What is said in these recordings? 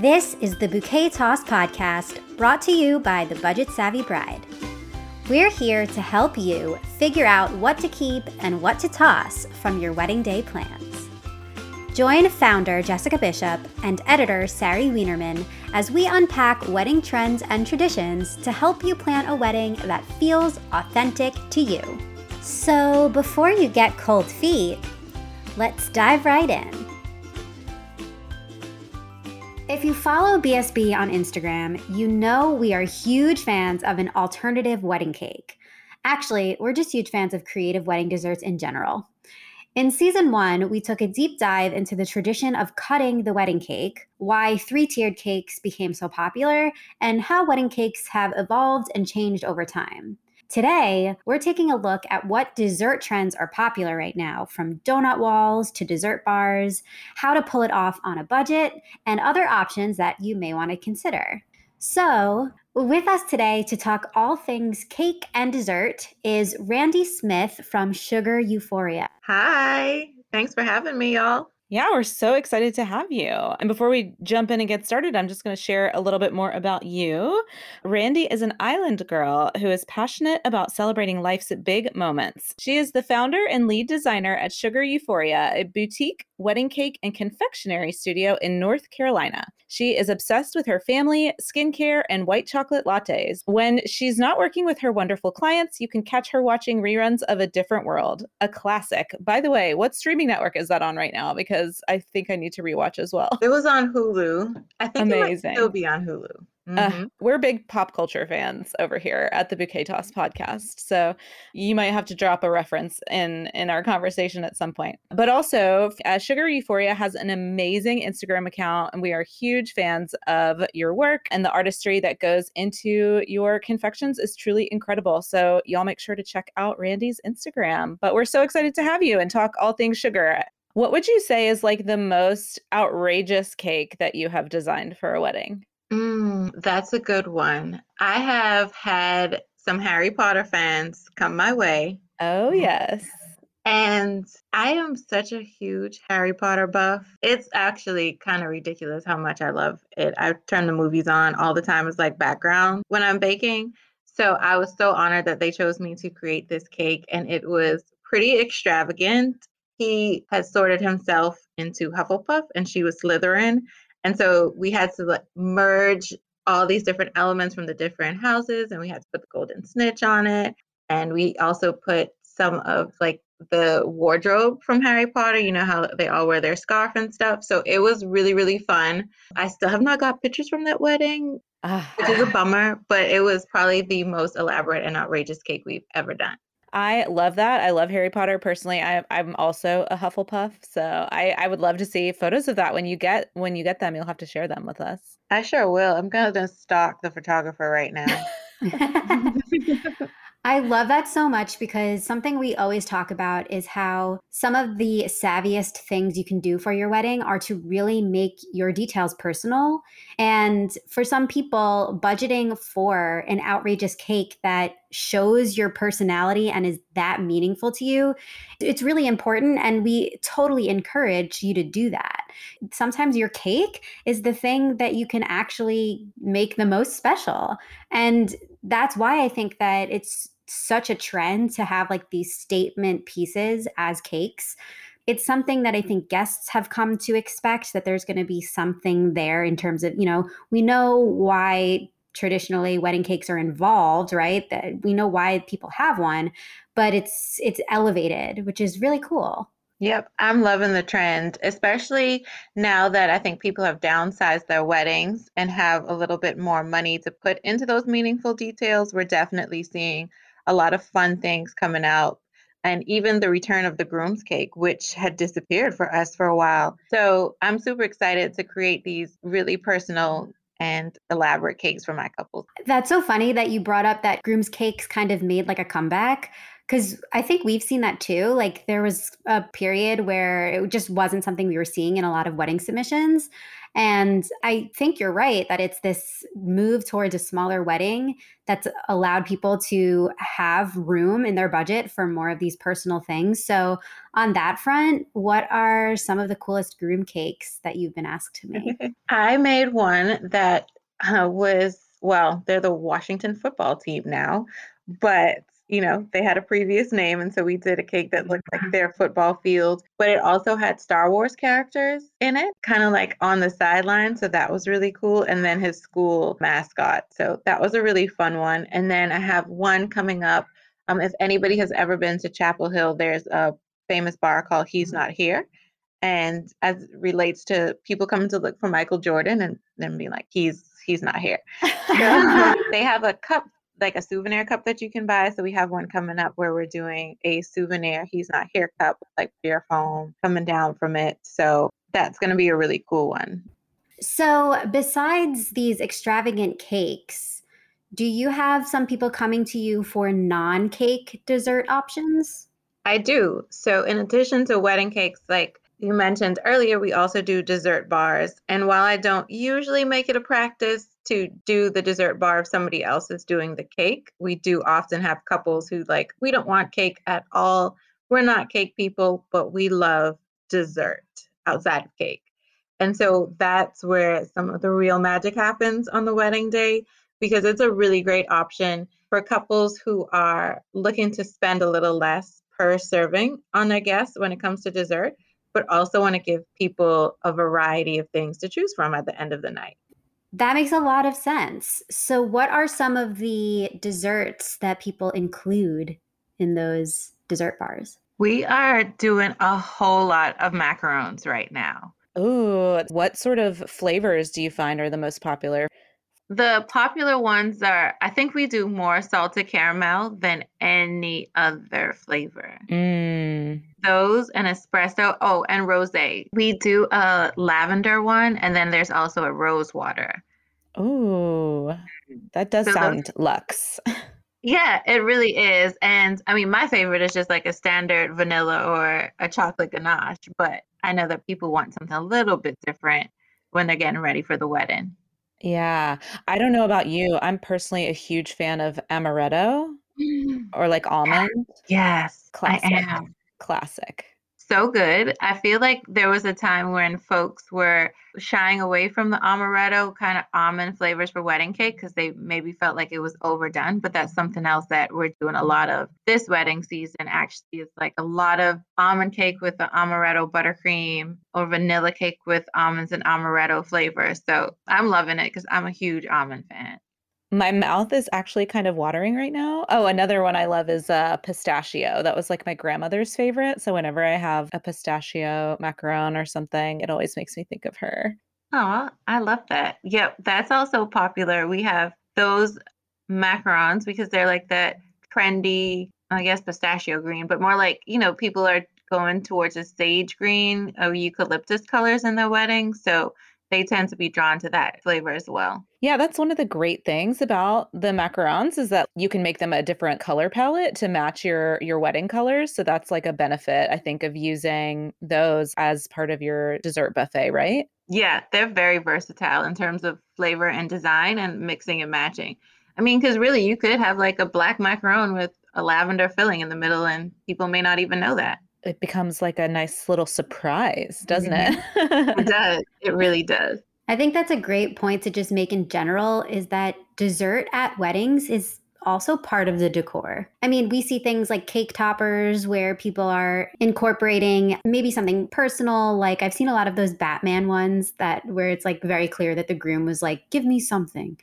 This is the Bouquet Toss podcast brought to you by the Budget Savvy Bride. We're here to help you figure out what to keep and what to toss from your wedding day plans. Join founder Jessica Bishop and editor Sari Wienerman as we unpack wedding trends and traditions to help you plan a wedding that feels authentic to you. So, before you get cold feet, let's dive right in. If you follow BSB on Instagram, you know we are huge fans of an alternative wedding cake. Actually, we're just huge fans of creative wedding desserts in general. In season one, we took a deep dive into the tradition of cutting the wedding cake, why three tiered cakes became so popular, and how wedding cakes have evolved and changed over time. Today, we're taking a look at what dessert trends are popular right now, from donut walls to dessert bars, how to pull it off on a budget, and other options that you may want to consider. So, with us today to talk all things cake and dessert is Randi Smith from Sugar Euphoria. Hi, thanks for having me, y'all. Yeah, we're so excited to have you. And before we jump in and get started, I'm just going to share a little bit more about you. Randi is an island girl who is passionate about celebrating life's big moments. She is the founder and lead designer at Sugar Euphoria, a boutique wedding cake and confectionery studio in North Carolina. She is obsessed with her family, skincare, and white chocolate lattes. When she's not working with her wonderful clients, you can catch her watching reruns of A Different World, a classic. By the way, what streaming network is that on right now? Because because I think I need to rewatch as well. It was on Hulu. I think Amazing. it still be on Hulu. Uh, mm-hmm. Uh, we're big pop culture fans over here at the Bouquet Toss podcast, so you might have to drop a reference in in our conversation at some point. But also, uh, Sugar Euphoria has an amazing Instagram account, and we are huge fans of your work and the artistry that goes into your confections is truly incredible. So y'all make sure to check out Randi's Instagram. But we're so excited to have you and talk all things sugar. What would you say is like the most outrageous cake that you have designed for a wedding? Mm, that's a good one. I have had some Harry Potter fans come my way. Oh, yes. And I am such a huge Harry Potter buff. It's actually kind of ridiculous how much I love it. I turn the movies on all the time as like background when I'm baking. So I was so honored that they chose me to create this cake, and it was pretty extravagant he had sorted himself into Hufflepuff and she was Slytherin. And so we had to like merge all these different elements from the different houses and we had to put the golden snitch on it. And we also put some of like the wardrobe from Harry Potter, you know how they all wear their scarf and stuff. So it was really, really fun. I still have not got pictures from that wedding, ah. which is a bummer, but it was probably the most elaborate and outrageous cake we've ever done. I love that. I love Harry Potter personally. I, I'm also a Hufflepuff, so I, I would love to see photos of that when you get when you get them. You'll have to share them with us. I sure will. I'm gonna stalk the photographer right now. I love that so much because something we always talk about is how some of the savviest things you can do for your wedding are to really make your details personal. And for some people, budgeting for an outrageous cake that shows your personality and is that meaningful to you, it's really important. And we totally encourage you to do that. Sometimes your cake is the thing that you can actually make the most special. And that's why I think that it's such a trend to have like these statement pieces as cakes. It's something that I think guests have come to expect that there's going to be something there in terms of, you know, we know why traditionally wedding cakes are involved, right? That we know why people have one, but it's it's elevated, which is really cool. Yep, I'm loving the trend, especially now that I think people have downsized their weddings and have a little bit more money to put into those meaningful details. We're definitely seeing a lot of fun things coming out and even the return of the groom's cake, which had disappeared for us for a while. So I'm super excited to create these really personal and elaborate cakes for my couples. That's so funny that you brought up that groom's cakes kind of made like a comeback Because I think we've seen that too. Like there was a period where it just wasn't something we were seeing in a lot of wedding submissions. And I think you're right that it's this move towards a smaller wedding that's allowed people to have room in their budget for more of these personal things. So, on that front, what are some of the coolest groom cakes that you've been asked to make? I made one that uh, was, well, they're the Washington football team now, but you know, they had a previous name. And so we did a cake that looked like their football field, but it also had Star Wars characters in it, kind of like on the sideline. So that was really cool. And then his school mascot. So that was a really fun one. And then I have one coming up. Um, if anybody has ever been to Chapel Hill, there's a famous bar called He's Not Here. And as relates to people coming to look for Michael Jordan and then being like, he's he's not here. They have a cup like a souvenir cup that you can buy. So we have one coming up where we're doing a souvenir He's Not Here cup with like beer foam coming down from it. So that's going to be a really cool one. So besides these extravagant cakes, do you have some people coming to you for non cake dessert options? I do. So in addition to wedding cakes, like you mentioned earlier, we also do dessert bars. And while I don't usually make it a practice to do the dessert bar if somebody else is doing the cake, we do often have couples who like, we don't want cake at all. We're not cake people, but we love dessert outside of cake. And so that's where some of the real magic happens on the wedding day because it's a really great option for couples who are looking to spend a little less per serving on their guests when it comes to dessert but also want to give people a variety of things to choose from at the end of the night. That makes a lot of sense. So, what are some of the desserts that people include in those dessert bars? We are doing a whole lot of macarons right now. Ooh, what sort of flavors do you find are the most popular? The popular ones are, I think we do more salted caramel than any other flavor. Mm. Those and espresso. Oh, and rose. We do a lavender one, and then there's also a rose water. Ooh, that does so sound those, luxe. Yeah, it really is. And I mean, my favorite is just like a standard vanilla or a chocolate ganache, but I know that people want something a little bit different when they're getting ready for the wedding. Yeah. I don't know about you. I'm personally a huge fan of amaretto mm. or like almond. Yes, Classic. I am. Classic so good. I feel like there was a time when folks were shying away from the amaretto kind of almond flavors for wedding cake because they maybe felt like it was overdone. But that's something else that we're doing a lot of this wedding season. Actually, is like a lot of almond cake with the amaretto buttercream or vanilla cake with almonds and amaretto flavor. So I'm loving it because I'm a huge almond fan. My mouth is actually kind of watering right now. Oh, another one I love is uh, pistachio. That was like my grandmother's favorite. So whenever I have a pistachio macaron or something, it always makes me think of her. Oh, I love that. Yep, that's also popular. We have those macarons because they're like that trendy, I guess, pistachio green, but more like, you know, people are going towards a sage green or eucalyptus colors in their wedding. So they tend to be drawn to that flavor as well. Yeah, that's one of the great things about the macarons is that you can make them a different color palette to match your your wedding colors. So that's like a benefit I think of using those as part of your dessert buffet, right? Yeah, they're very versatile in terms of flavor and design and mixing and matching. I mean, cuz really you could have like a black macaron with a lavender filling in the middle and people may not even know that it becomes like a nice little surprise, doesn't mm-hmm. it? it does. It really does. I think that's a great point to just make in general is that dessert at weddings is also part of the decor. I mean, we see things like cake toppers where people are incorporating maybe something personal. Like I've seen a lot of those Batman ones that where it's like very clear that the groom was like, "Give me something,"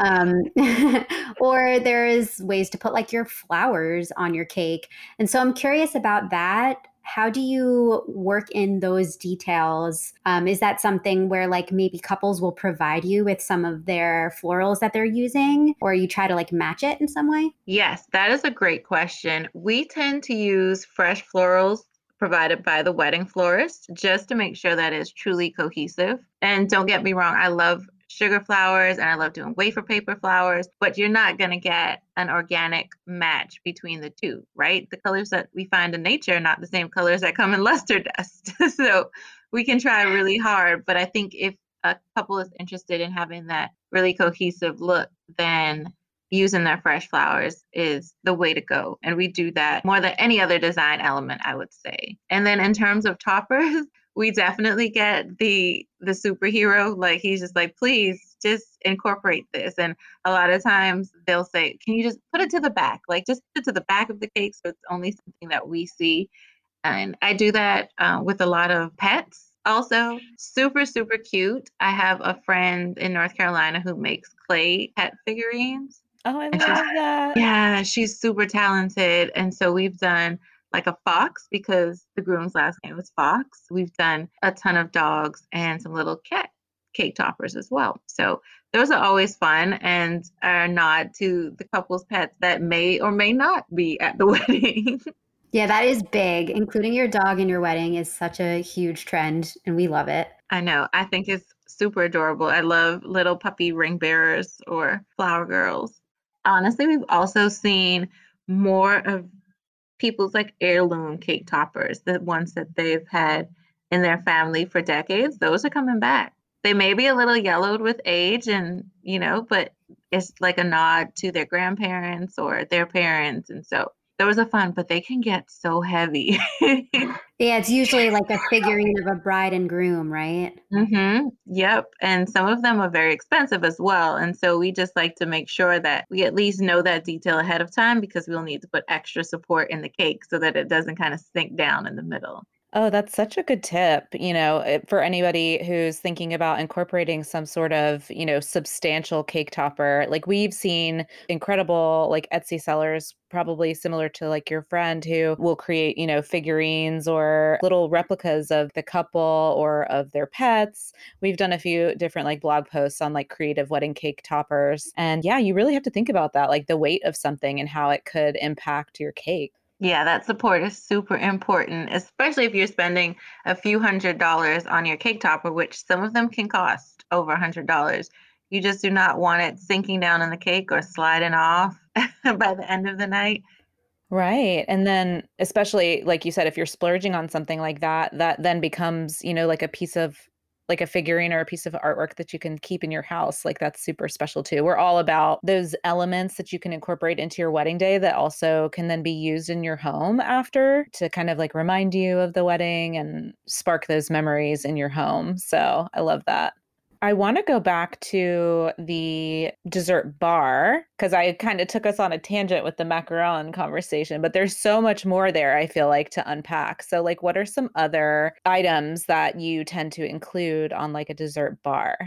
um, or there's ways to put like your flowers on your cake. And so I'm curious about that how do you work in those details? Um, is that something where like maybe couples will provide you with some of their florals that they're using, or you try to like match it in some way? Yes, that is a great question. We tend to use fresh florals provided by the wedding florist just to make sure that it's truly cohesive. And don't get me wrong, I love sugar flowers and I love doing wafer paper flowers, but you're not going to get an organic match between the two, right? The colors that we find in nature are not the same colors that come in luster dust. so we can try really hard, but I think if a couple is interested in having that really cohesive look, then using their fresh flowers is the way to go. And we do that more than any other design element, I would say. And then in terms of toppers, we definitely get the the superhero. Like he's just like, please just incorporate this. And a lot of times they'll say, Can you just put it to the back? Like just put it to the back of the cake so it's only something that we see. And I do that uh, with a lot of pets also super super cute i have a friend in north carolina who makes clay pet figurines Oh, I love that. Yeah, she's super talented. And so we've done like a fox because the groom's last name was Fox. We've done a ton of dogs and some little cat cake toppers as well. So those are always fun and are nod to the couple's pets that may or may not be at the wedding. yeah, that is big. Including your dog in your wedding is such a huge trend and we love it. I know. I think it's super adorable. I love little puppy ring bearers or flower girls honestly, we've also seen more of people's like heirloom cake toppers, the ones that they've had in their family for decades. Those are coming back. They may be a little yellowed with age and, you know, but it's like a nod to their grandparents or their parents. And so those are fun, but they can get so heavy. yeah, it's usually like a figurine of a bride and groom, right? Mm-hmm. Yep. And some of them are very expensive as well. And so we just like to make sure that we at least know that detail ahead of time because we'll need to put extra support in the cake so that it doesn't kind of sink down in the middle. Oh, that's such a good tip. You know, eh, for anybody who's thinking about incorporating some sort of, you know, substantial cake topper. Like we've seen incredible like Etsy sellers probably similar to like your friend who will create, you know, figurines or little replicas of the couple or of their pets. We've done a few different like blog posts on like creative wedding cake toppers. And yeah, you really have to think about that, like the weight of something and how it could impact your cake. Yeah, that support is super important, especially if you're spending a few hundred dollars on your cake topper, which some of them can cost over a hundred dollars. You just do not want it sinking down in the cake or sliding off by the end of the night. Right. And then especially like you said if you're splurging on something like that that then becomes, you know, like a piece of like a figurine or a piece of artwork that you can keep in your house. Like that's super special too. We're all about those elements that you can incorporate into your wedding day that also can then be used in your home after to kind of like remind you of the wedding and spark those memories in your home. So I love that. I want to go back to the dessert bar because I kind of took us on a tangent with the macaron conversation, but there's so much more there, I feel like, to unpack. So, like, what are some other items that you tend to include on like a dessert bar?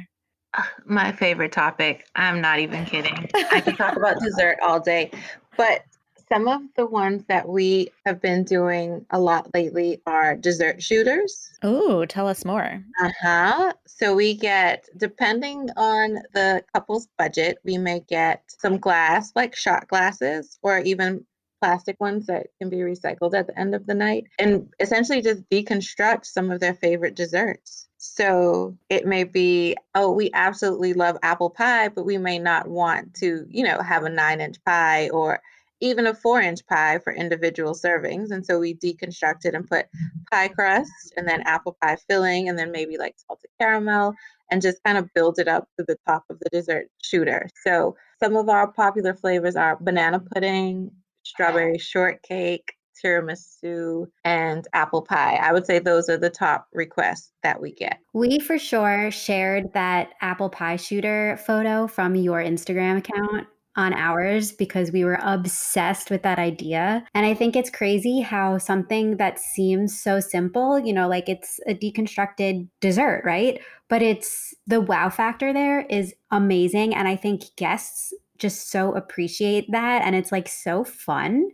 Ah, my favorite topic. I'm not even kidding. I can talk about dessert all day. But some of the ones that we have been doing a lot lately are dessert shooters. Oh, tell us more. Uh huh. So we get, depending on the couple's budget, we may get some glass, like shot glasses, or even plastic ones that can be recycled at the end of the night, and essentially just deconstruct some of their favorite desserts. So it may be, oh, we absolutely love apple pie, but we may not want to, you know, have a nine inch pie or even a four inch pie for individual servings. And so we deconstructed and put pie crust and then apple pie filling and then maybe like salted caramel and just kind of build it up to the top of the dessert shooter. So some of our popular flavors are banana pudding, strawberry shortcake, tiramisu, and apple pie. I would say those are the top requests that we get. We for sure shared that apple pie shooter photo from your Instagram account on ours because we were obsessed with that idea. And I think it's crazy how something that seems so simple, you know, like it's a deconstructed dessert, right? But it's the wow factor there is amazing. And I think guests just so appreciate that. And it's like so fun.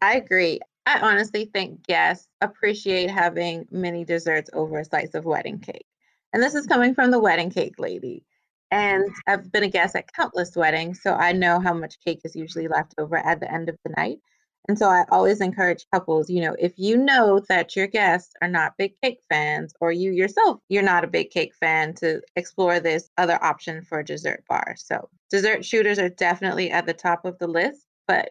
I agree. I honestly think guests appreciate having mini desserts over a slice of wedding cake. And this is coming from the wedding cake lady. And I've been a guest at countless weddings, so I know how much cake is usually left over at the end of the night. And so I always encourage couples, you know, if you know that your guests are not big cake fans or you yourself you're not a big cake fan to explore this other option for a dessert bar. So, dessert shooters are definitely at the top of the list, but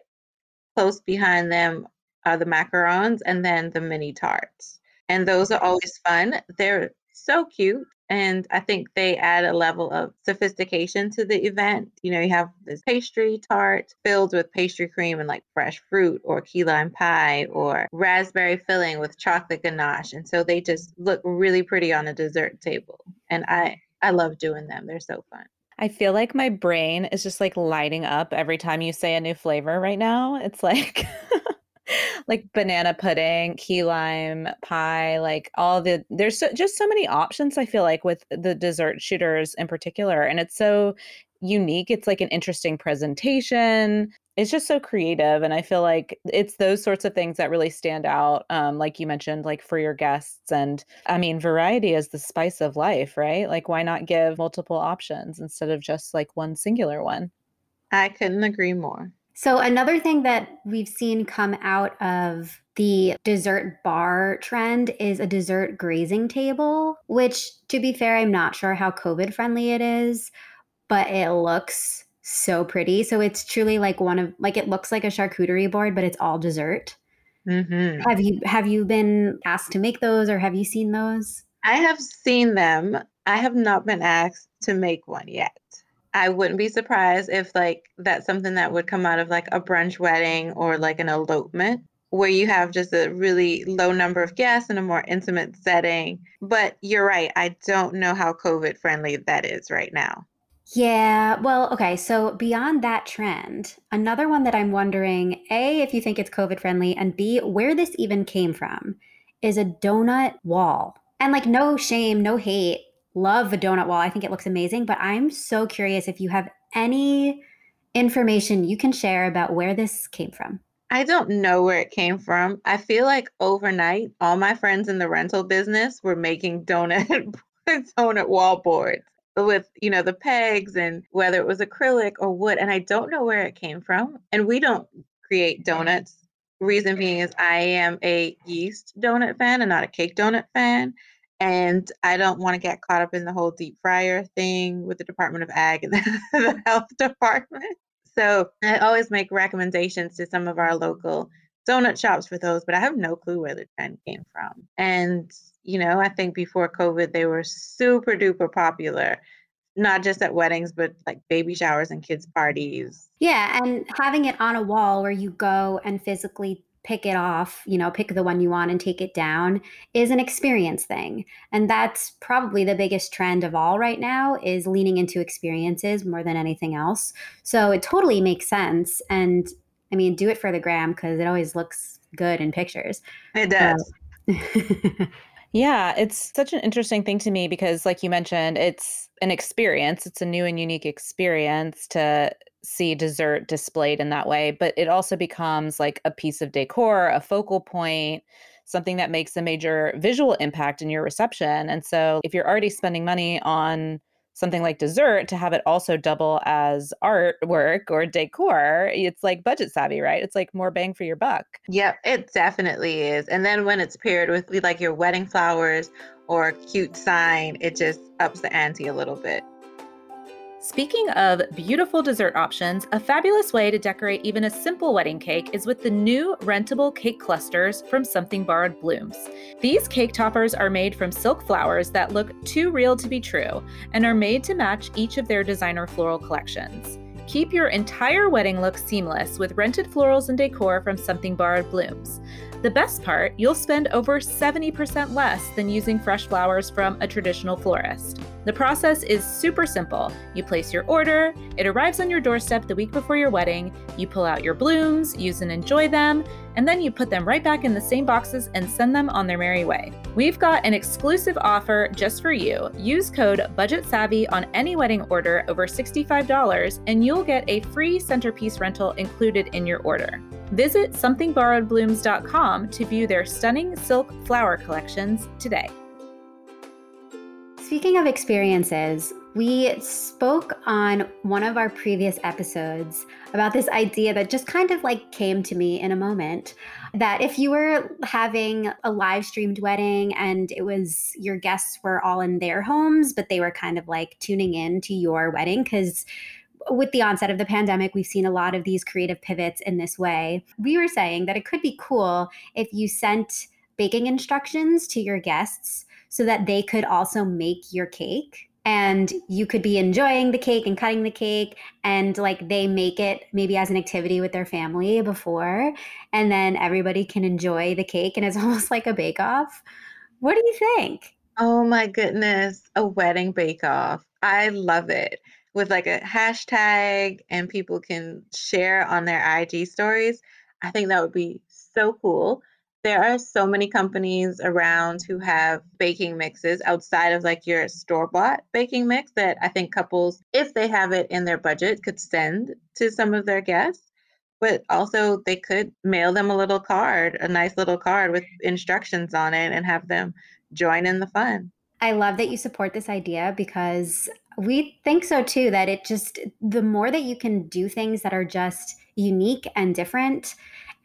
close behind them are the macarons and then the mini tarts. And those are always fun. They're so cute. And I think they add a level of sophistication to the event. You know, you have this pastry tart filled with pastry cream and like fresh fruit, or key lime pie, or raspberry filling with chocolate ganache. And so they just look really pretty on a dessert table. And I, I love doing them. They're so fun. I feel like my brain is just like lighting up every time you say a new flavor right now. It's like like banana pudding, key lime pie, like all the there's so, just so many options I feel like with the dessert shooters in particular and it's so unique. It's like an interesting presentation. It's just so creative and I feel like it's those sorts of things that really stand out um like you mentioned like for your guests and I mean variety is the spice of life, right? Like why not give multiple options instead of just like one singular one? I couldn't agree more. So, another thing that we've seen come out of the dessert bar trend is a dessert grazing table, which, to be fair, I'm not sure how COVID friendly it is, but it looks so pretty. So, it's truly like one of, like, it looks like a charcuterie board, but it's all dessert. Mm-hmm. Have you have you been asked to make those, or have you seen those? I have seen them. I have not been asked to make one yet. I wouldn't be surprised if like that's something that would come out of like a brunch wedding or like an elopement where you have just a really low number of guests in a more intimate setting. But you're right, I don't know how COVID friendly that is right now. Yeah, well, okay. So beyond that trend, another one that I'm wondering A, if you think it's COVID friendly, and B, where this even came from is a donut wall. And like, no shame, no hate love the donut wall. I think it looks amazing, but I'm so curious if you have any information you can share about where this came from. I don't know where it came from. I feel like overnight, all my friends in the rental business were making donut donut wall boards with you know the pegs and whether it was acrylic or wood and i don't know where it came from and we don't create donuts reason being is i am a yeast donut fan and not a cake donut fan and I don't want to get caught up in the whole deep fryer thing with the Department of Ag and the health department. So I always make recommendations to some of our local donut shops for those, but I have no clue where the trend came from. And, you know, I think before COVID, they were super duper popular, not just at weddings, but like baby showers and kids' parties. Yeah. And having it on a wall where you go and physically pick it off, you know, pick the one you want and take it down is an experience thing. And that's probably the biggest trend of all right now is leaning into experiences more than anything else. So it totally makes sense and I mean, do it for the gram because it always looks good in pictures. It does. yeah, it's such an interesting thing to me because, like you mentioned, it's an experience. It's a new and unique experience to see dessert displayed in that way, but it also becomes like a piece of decor, a focal point, something that makes a major visual impact in your reception. And so if you're already spending money on something like dessert to have it also double as artwork or decor, it's like budget savvy, right? It's like more bang for your buck. Yep, it definitely is. And then when it's paired with like your wedding flowers or cute sign, it just ups the ante a little bit. Speaking of beautiful dessert options, a fabulous way to decorate even a simple wedding cake is with the new rentable cake clusters from Something Borrowed Blooms. These cake toppers are made from silk flowers that look too real to be true and are made to match each of their designer floral collections. Keep your entire wedding look seamless with rented florals and decor from Something Borrowed Blooms. The best part, you'll spend over 70% less than using fresh flowers from a traditional florist. The process is super simple. You place your order, it arrives on your doorstep the week before your wedding, you pull out your blooms, use and enjoy them, and then you put them right back in the same boxes and send them on their merry way. We've got an exclusive offer just for you. Use code BudgetSavvy on any wedding order over $65 and you'll get a free centerpiece rental included in your order. Visit somethingborrowedblooms.com to view their stunning silk flower collections today. Speaking of experiences, We spoke on one of our previous episodes about this idea that just kind of like came to me in a moment that if you were having a live streamed wedding and it was your guests were all in their homes, but they were kind of like tuning in to your wedding because with the onset of the pandemic, we've seen a lot of these creative pivots in this way. We were saying that it could be cool if you sent baking instructions to your guests so that they could also make your cake and you could be enjoying the cake and cutting the cake and like they make it maybe as an activity with their family before and then everybody can enjoy the cake and it's almost like a bake off what do you think? Oh my goodness a wedding bake off i love it with like a hashtag and people can share on their ig stories i think that would be so cool there are so many companies around who have baking mixes outside of like your store bought baking mix that I think couples, if they have it in their budget, could send to some of their guests. But also, they could mail them a little card, a nice little card with instructions on it, and have them join in the fun. I love that you support this idea because we think so too. That it just, the more that you can do things that are just unique and different,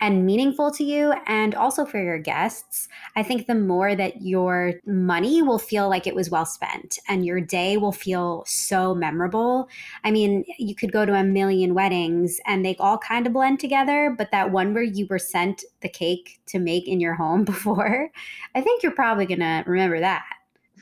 and meaningful to you and also for your guests, I think the more that your money will feel like it was well spent and your day will feel so memorable. I mean, you could go to a million weddings and they all kind of blend together, but that one where you were sent the cake to make in your home before, I think you're probably going to remember that.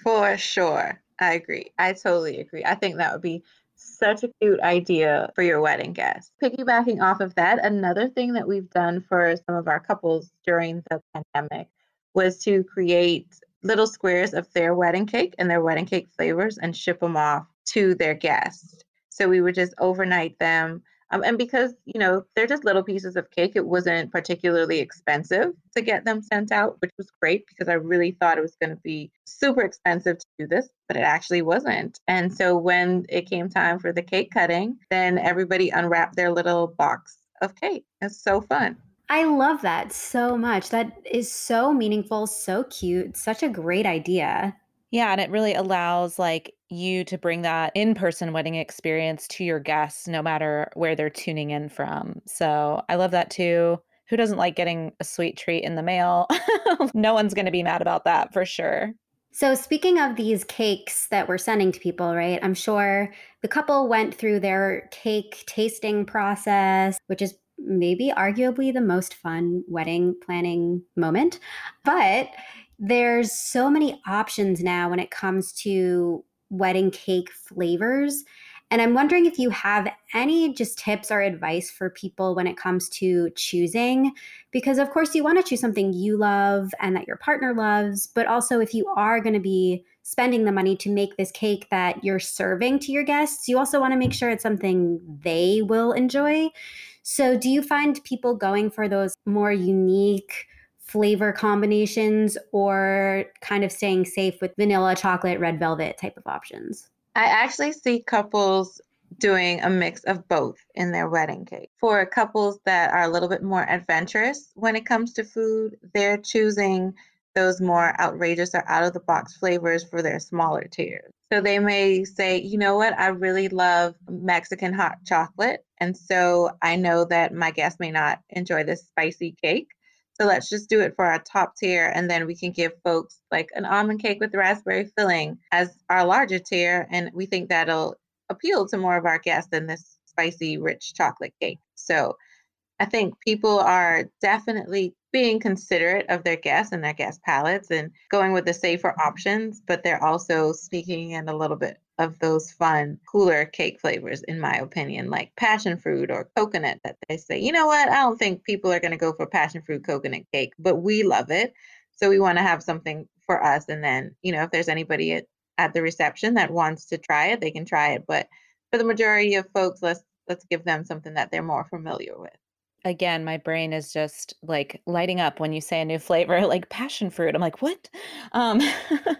For sure. I agree. I totally agree. I think that would be such a cute idea for your wedding guests. Piggybacking off of that, another thing that we've done for some of our couples during the pandemic was to create little squares of their wedding cake and their wedding cake flavors and ship them off to their guests. So we would just overnight them um, and because, you know, they're just little pieces of cake, it wasn't particularly expensive to get them sent out, which was great because I really thought it was going to be super expensive to do this, but it actually wasn't. And so when it came time for the cake cutting, then everybody unwrapped their little box of cake. It's so fun. I love that so much. That is so meaningful, so cute, such a great idea. Yeah, and it really allows like you to bring that in-person wedding experience to your guests no matter where they're tuning in from. So, I love that too. Who doesn't like getting a sweet treat in the mail? no one's going to be mad about that for sure. So, speaking of these cakes that we're sending to people, right? I'm sure the couple went through their cake tasting process, which is maybe arguably the most fun wedding planning moment. But there's so many options now when it comes to wedding cake flavors. And I'm wondering if you have any just tips or advice for people when it comes to choosing, because of course you want to choose something you love and that your partner loves, but also if you are going to be spending the money to make this cake that you're serving to your guests, you also want to make sure it's something they will enjoy. So, do you find people going for those more unique, flavor combinations or kind of staying safe with vanilla, chocolate, red velvet type of options? I actually see couples doing a mix of both in their wedding cake. For couples that are a little bit more adventurous when it comes to food, they're choosing those more outrageous or out of the box flavors for their smaller tiers. So they may say, you know what, I really love Mexican hot chocolate. And so I know that my guests may not enjoy this spicy cake. So let's just do it for our top tier, and then we can give folks like an almond cake with raspberry filling as our larger tier, and we think that'll appeal to more of our guests than this spicy, rich chocolate cake. So I think people are definitely being considerate of their guests and their guest palates and going with the safer options, but they're also sneaking in a little bit of those fun, cooler cake flavors, in my opinion, like passion fruit or coconut that they say, you know what, I don't think people are going to go for passion fruit coconut cake, but we love it. So we want to have something for us. And then, you know, if there's anybody at, at the reception that wants to try it, they can try it. But for the majority of folks, let's let's give them something that they're more familiar with again, my brain is just like lighting up when you say a new flavor, like passion fruit. I'm like, what? Um,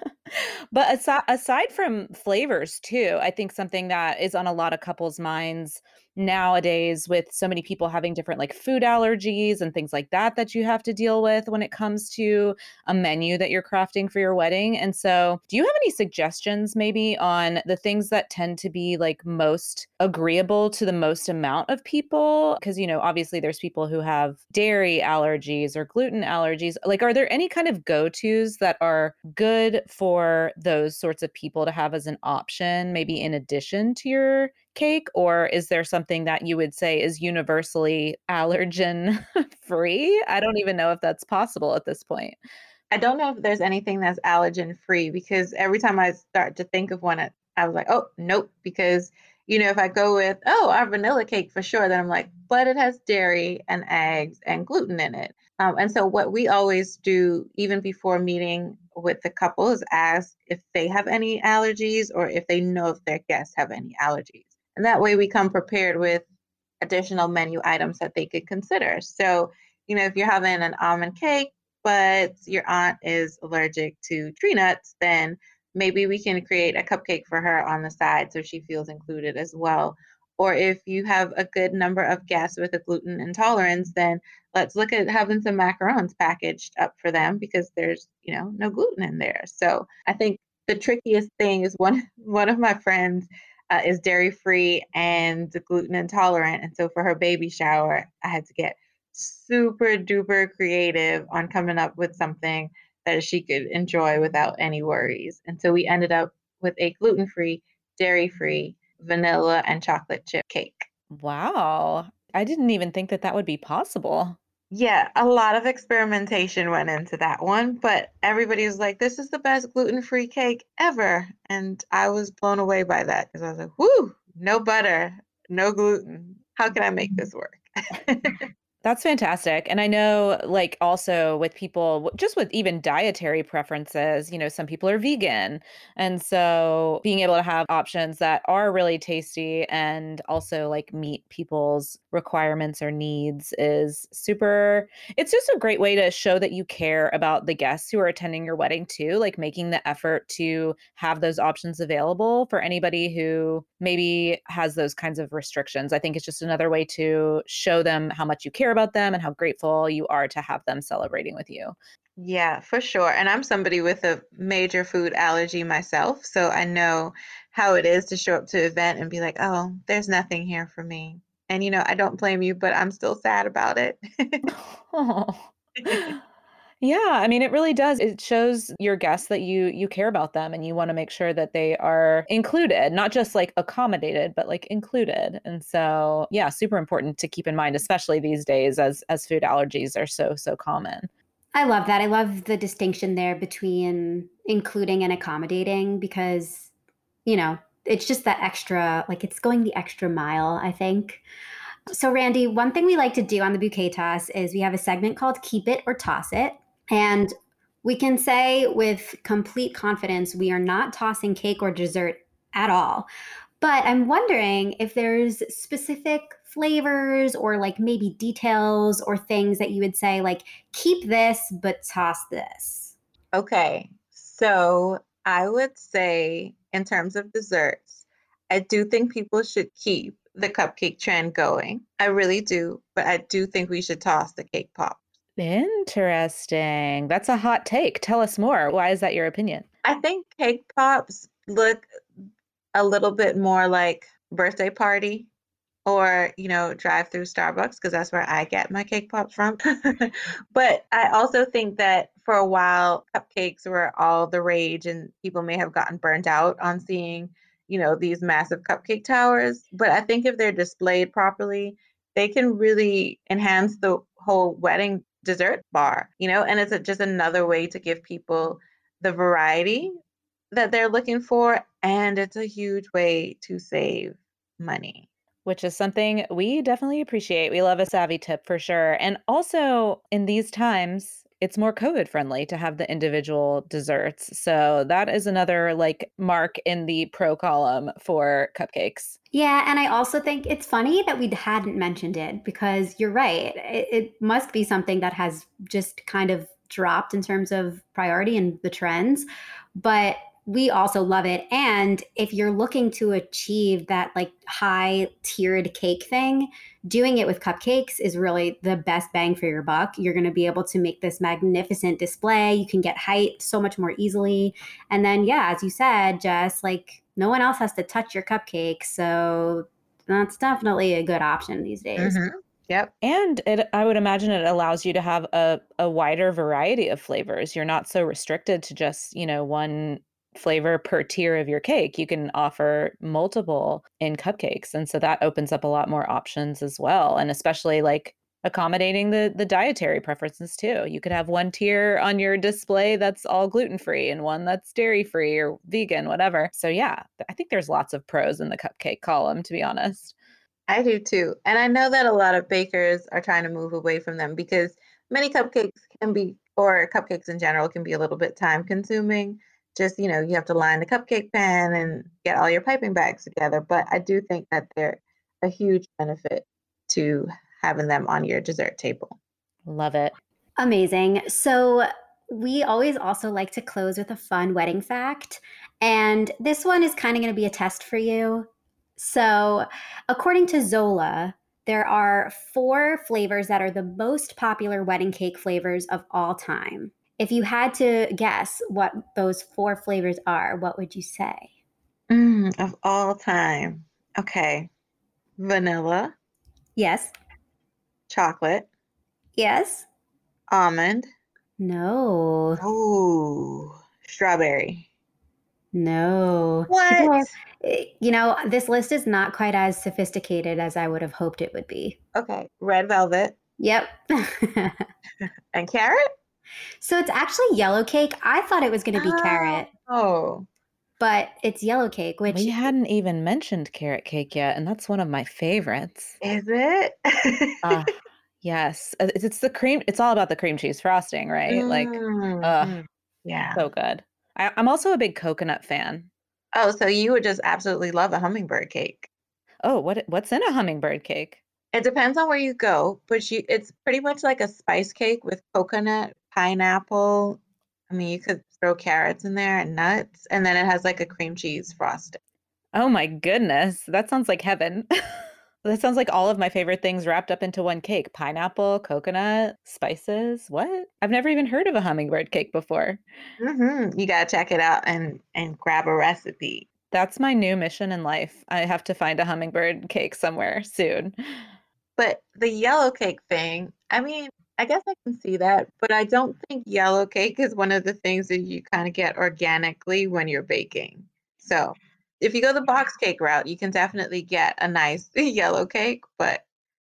but aside, aside from flavors, too, I think something that is on a lot of couples' minds nowadays with so many people having different like food allergies and things like that that you have to deal with when it comes to a menu that you're crafting for your wedding. And so, do you have any suggestions maybe on the things that tend to be like most agreeable to the most amount of people? Because, you know, obviously there's people who have dairy allergies or gluten allergies. Like, are there any kind of go tos that are good for those sorts of people to have as an option, maybe in addition to your cake? Or is there something that you would say is universally allergen free? I don't even know if that's possible at this point. I don't know if there's anything that's allergen free because every time I start to think of one, I was like, oh, nope. Because, you know, if I go with, oh, our vanilla cake for sure, then I'm like, but it has dairy and eggs and gluten in it. Um, and so, what we always do, even before meeting with the couple, is ask if they have any allergies or if they know if their guests have any allergies. And that way we come prepared with additional menu items that they could consider. So, you know, if you're having an almond cake, but your aunt is allergic to tree nuts, then maybe we can create a cupcake for her on the side so she feels included as well. Or if you have a good number of guests with a gluten intolerance, then let's look at having some macarons packaged up for them because there's, you know, no gluten in there. So I think the trickiest thing is one one of my friends uh, is dairy free and gluten intolerant. And so for her baby shower, I had to get super duper creative on coming up with something that she could enjoy without any worries. And so we ended up with a gluten free, dairy free, vanilla, and chocolate chip cake. Wow. I didn't even think that that would be possible. Yeah, a lot of experimentation went into that one, but everybody was like, this is the best gluten free cake ever. And I was blown away by that because I was like, whoo, no butter, no gluten. How can I make this work? That's fantastic. And I know, like, also with people, just with even dietary preferences, you know, some people are vegan. And so being able to have options that are really tasty and also like meet people's requirements or needs is super, it's just a great way to show that you care about the guests who are attending your wedding too, like making the effort to have those options available for anybody who maybe has those kinds of restrictions. I think it's just another way to show them how much you care about them and how grateful you are to have them celebrating with you. Yeah, for sure. And I'm somebody with a major food allergy myself, so I know how it is to show up to an event and be like, "Oh, there's nothing here for me." And you know, I don't blame you, but I'm still sad about it. oh. Yeah, I mean it really does. It shows your guests that you you care about them and you want to make sure that they are included, not just like accommodated, but like included. And so, yeah, super important to keep in mind especially these days as as food allergies are so so common. I love that. I love the distinction there between including and accommodating because you know, it's just that extra like it's going the extra mile, I think. So, Randi, one thing we like to do on the bouquet toss is we have a segment called Keep It or Toss It. And we can say with complete confidence, we are not tossing cake or dessert at all. But I'm wondering if there's specific flavors or like maybe details or things that you would say, like, keep this, but toss this. Okay. So I would say, in terms of desserts, I do think people should keep the cupcake trend going. I really do. But I do think we should toss the cake pop. Interesting. That's a hot take. Tell us more. Why is that your opinion? I think cake pops look a little bit more like birthday party or, you know, drive through Starbucks because that's where I get my cake pops from. but I also think that for a while cupcakes were all the rage and people may have gotten burnt out on seeing, you know, these massive cupcake towers, but I think if they're displayed properly, they can really enhance the whole wedding dessert bar, you know, and it's a, just another way to give people the variety that they're looking for. And it's a huge way to save money. Which is something we definitely appreciate. We love a savvy tip for sure. And also in these times, it's more COVID friendly to have the individual desserts. So that is another like mark in the pro column for cupcakes. Yeah. And I also think it's funny that we hadn't mentioned it because you're right. It, it must be something that has just kind of dropped in terms of priority and the trends. But we also love it. And if you're looking to achieve that like high tiered cake thing, doing it with cupcakes is really the best bang for your buck. You're going to be able to make this magnificent display. You can get height so much more easily. And then, yeah, as you said, just like no one else has to touch your cupcake. So that's definitely a good option these days. Mm-hmm. Yep. And it I would imagine it allows you to have a, a wider variety of flavors. You're not so restricted to just, you know, one flavor per tier of your cake. You can offer multiple in cupcakes. And so that opens up a lot more options as well. And especially like accommodating the the dietary preferences too. You could have one tier on your display that's all gluten free and one that's dairy free or vegan, whatever. So yeah, I think there's lots of pros in the cupcake column to be honest. I do too. And I know that a lot of bakers are trying to move away from them because many cupcakes can be or cupcakes in general can be a little bit time consuming just you know you have to line the cupcake pan and get all your piping bags together but i do think that they're a huge benefit to having them on your dessert table. Love it. Amazing. So we always also like to close with a fun wedding fact and this one is kind of going to be a test for you. So according to zola there are four flavors that are the most popular wedding cake flavors of all time if you had to guess what those four flavors are, what would you say? Mm, of all time. Okay. Vanilla. Yes. Chocolate. Yes. Almond. No. Ooh. Strawberry. No. What? Eh, you know, this list is not quite as sophisticated as I would have hoped it would be. Okay. Red velvet. Yep. and carrot? So it's actually yellow cake. I thought it was going to be carrot. Oh. But it's yellow cake, which we hadn't even mentioned carrot cake yet, and that's one of my favorites. Is it? uh, yes, it's, it's, the cream. It's all about the cream cheese frosting, right? Mm, like, uh, yeah, so good. I, I'm also a big coconut fan. Oh, so you would just absolutely love a hummingbird cake. Oh, what what's in a hummingbird cake? It depends on where you go, but you it's pretty much like a spice cake with coconut, pineapple. I mean, you could throw carrots in there and nuts, and then it has like a cream cheese frosting. Oh my goodness, that sounds like heaven. that sounds like all of my favorite things wrapped up into one cake pineapple, coconut, spices. What? I've never even heard of a hummingbird cake before. Mm-hmm. You got to check it out and, and grab a recipe. That's my new mission in life. I have to find a hummingbird cake somewhere soon. But the yellow cake thing, I mean, I guess I can see that, but I don't think yellow cake is one of the things that you kind of get organically when you're baking. So if you go the box cake route, you can definitely get a nice yellow cake, but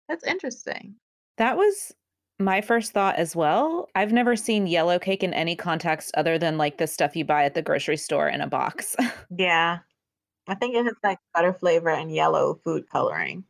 that's interesting. That was my first thought as well. I've never seen yellow cake in any context other than like the stuff you buy at the grocery store in a box. yeah. I think it has like butter flavor and yellow food coloring.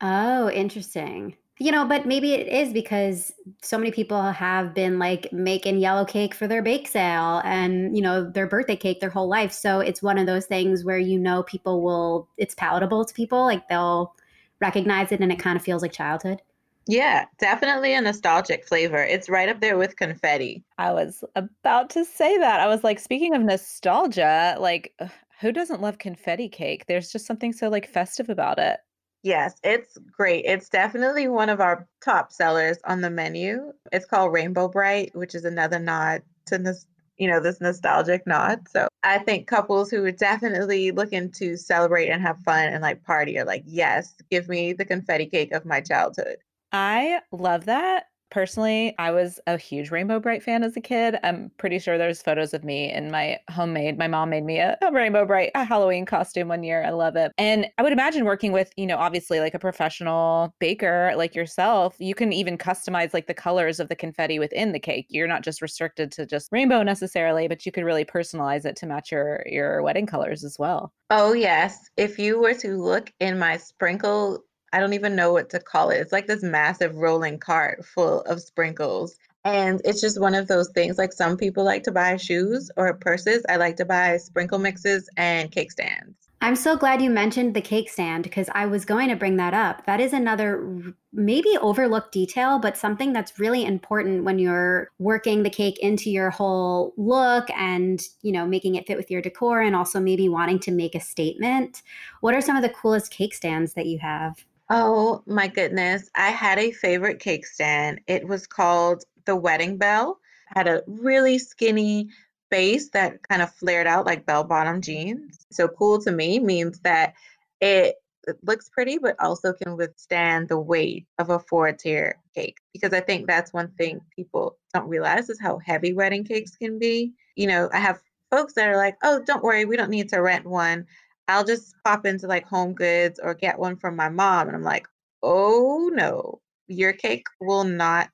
Oh, interesting. You know, but maybe it is because so many people have been like making yellow cake for their bake sale and, you know, their birthday cake their whole life. So it's one of those things where you know people will, it's palatable to people. Like they'll recognize it and it kind of feels like childhood. Yeah, definitely a nostalgic flavor. It's right up there with confetti. I was about to say that. I was like, speaking of nostalgia, like, who doesn't love confetti cake? There's just something so like festive about it. Yes, it's great. It's definitely one of our top sellers on the menu. It's called Rainbow Bright, which is another nod to this, you know, this nostalgic nod. So I think couples who are definitely looking to celebrate and have fun and like party are like, yes, give me the confetti cake of my childhood. I love that personally, I was a huge Rainbow Brite fan as a kid. I'm pretty sure there's photos of me in my homemade. My mom made me a, a Rainbow Brite a Halloween costume one year. I love it. And I would imagine working with, you know, obviously like a professional baker like yourself, you can even customize like the colors of the confetti within the cake. You're not just restricted to just rainbow necessarily, but you could really personalize it to match your your wedding colors as well. Oh yes. If you were to look in my sprinkle I don't even know what to call it. It's like this massive rolling cart full of sprinkles. And it's just one of those things like some people like to buy shoes or purses. I like to buy sprinkle mixes and cake stands. I'm so glad you mentioned the cake stand because I was going to bring that up. That is another maybe overlooked detail, but something that's really important when you're working the cake into your whole look and, you know, making it fit with your decor and also maybe wanting to make a statement. What are some of the coolest cake stands that you have? Oh my goodness. I had a favorite cake stand. It was called the Wedding Belle. Had a really skinny base that kind of flared out like bell bottom jeans. So cool to me means that it, it looks pretty, but also can withstand the weight of a four tier cake. Because I think that's one thing people don't realize is how heavy wedding cakes can be. You know, I have folks that are like, oh, don't worry, we don't need to rent one. I'll just pop into like Home Goods or get one from my mom. And I'm like, oh no, your cake will not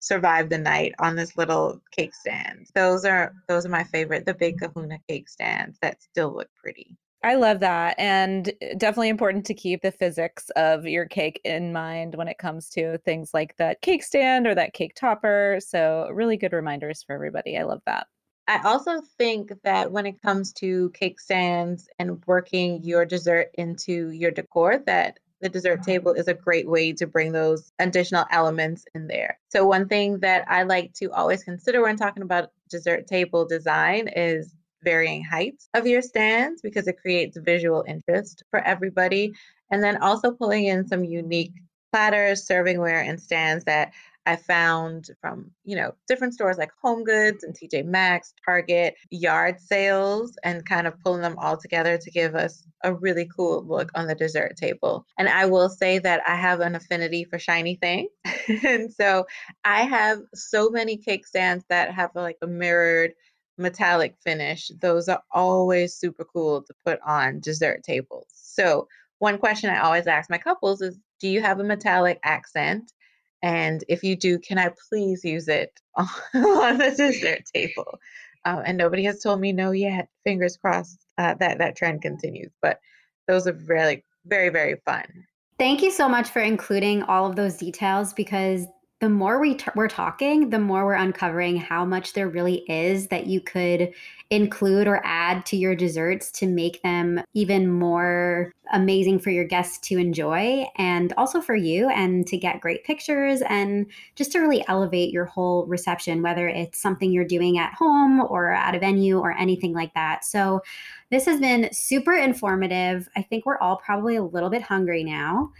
survive the night on this little cake stand. Those are those are my favorite, the big kahuna cake stands that still look pretty. I love that. And eh, definitely important to keep the physics of your cake in mind when it comes to things like that cake stand or that cake topper. So, really good reminders for everybody. I love that. I also think that when it comes to cake stands and working your dessert into your decor, that the dessert uh-huh. table is a great way to bring those additional elements in there. So, one thing that I like to always consider when talking about dessert table design is varying heights of your stands because it creates visual interest for everybody. And then also pulling in some unique platters, servingware, and stands that I found from, you know, different stores like Home Goods and TJ Maxx, Target, yard sales, and kind of pulling them all together to give us a really cool look on the dessert table. And I will say that I have an affinity for shiny things. and so I have so many cake stands that have like a mirrored metallic finish. Those are always super cool to put on dessert tables. So, one question I always ask my couples is Do you have a metallic accent? And if you do, can I please use it on, the dessert table? Uh, and nobody has told me no yet. Fingers crossed uh, that that trend continues. But those are really very, very fun. Thank you so much for including all of those details because the more we t- we're talking, the more we're uncovering how much there really is that you could include or add to your desserts to make them even more amazing for your guests to enjoy and also for you and to get great pictures and just to really elevate your whole reception, whether it's something you're doing at home or at a venue or anything like that. So, this has been super informative. I think we're all probably a little bit hungry now.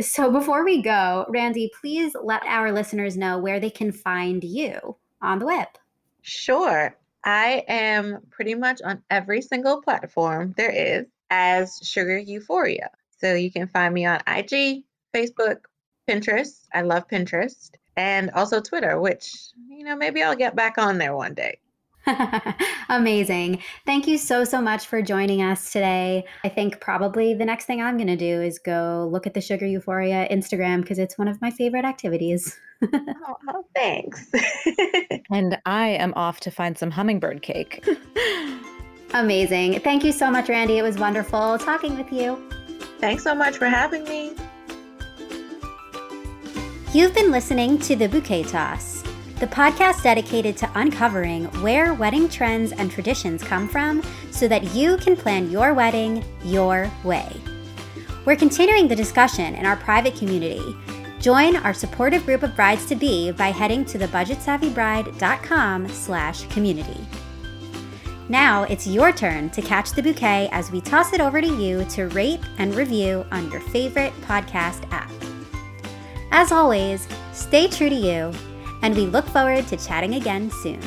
So before we go, Randi, please let our listeners know where they can find you on the web. Sure. I am pretty much on every single platform there is as Sugar Euphoria. So you can find me on IG, Facebook, Pinterest. I love Pinterest. And also Twitter, which, you know, maybe I'll get back on there one day. Amazing. Thank you so, so much for joining us today. I think probably the next thing I'm going to do is go look at the Sugar Euphoria Instagram because it's one of my favorite activities. oh, oh, thanks. and I am off to find some hummingbird cake. Amazing. Thank you so much, Randi. It was wonderful talking with you. Thanks so much for having me. You've been listening to The Bouquet Toss the podcast dedicated to uncovering where wedding trends and traditions come from so that you can plan your wedding your way. We're continuing the discussion in our private community. Join our supportive group of brides to be by heading to thebudgetsavvybride.com slash community. Now it's your turn to catch the bouquet as we toss it over to you to rate and review on your favorite podcast app. As always, stay true to you and we look forward to chatting again soon.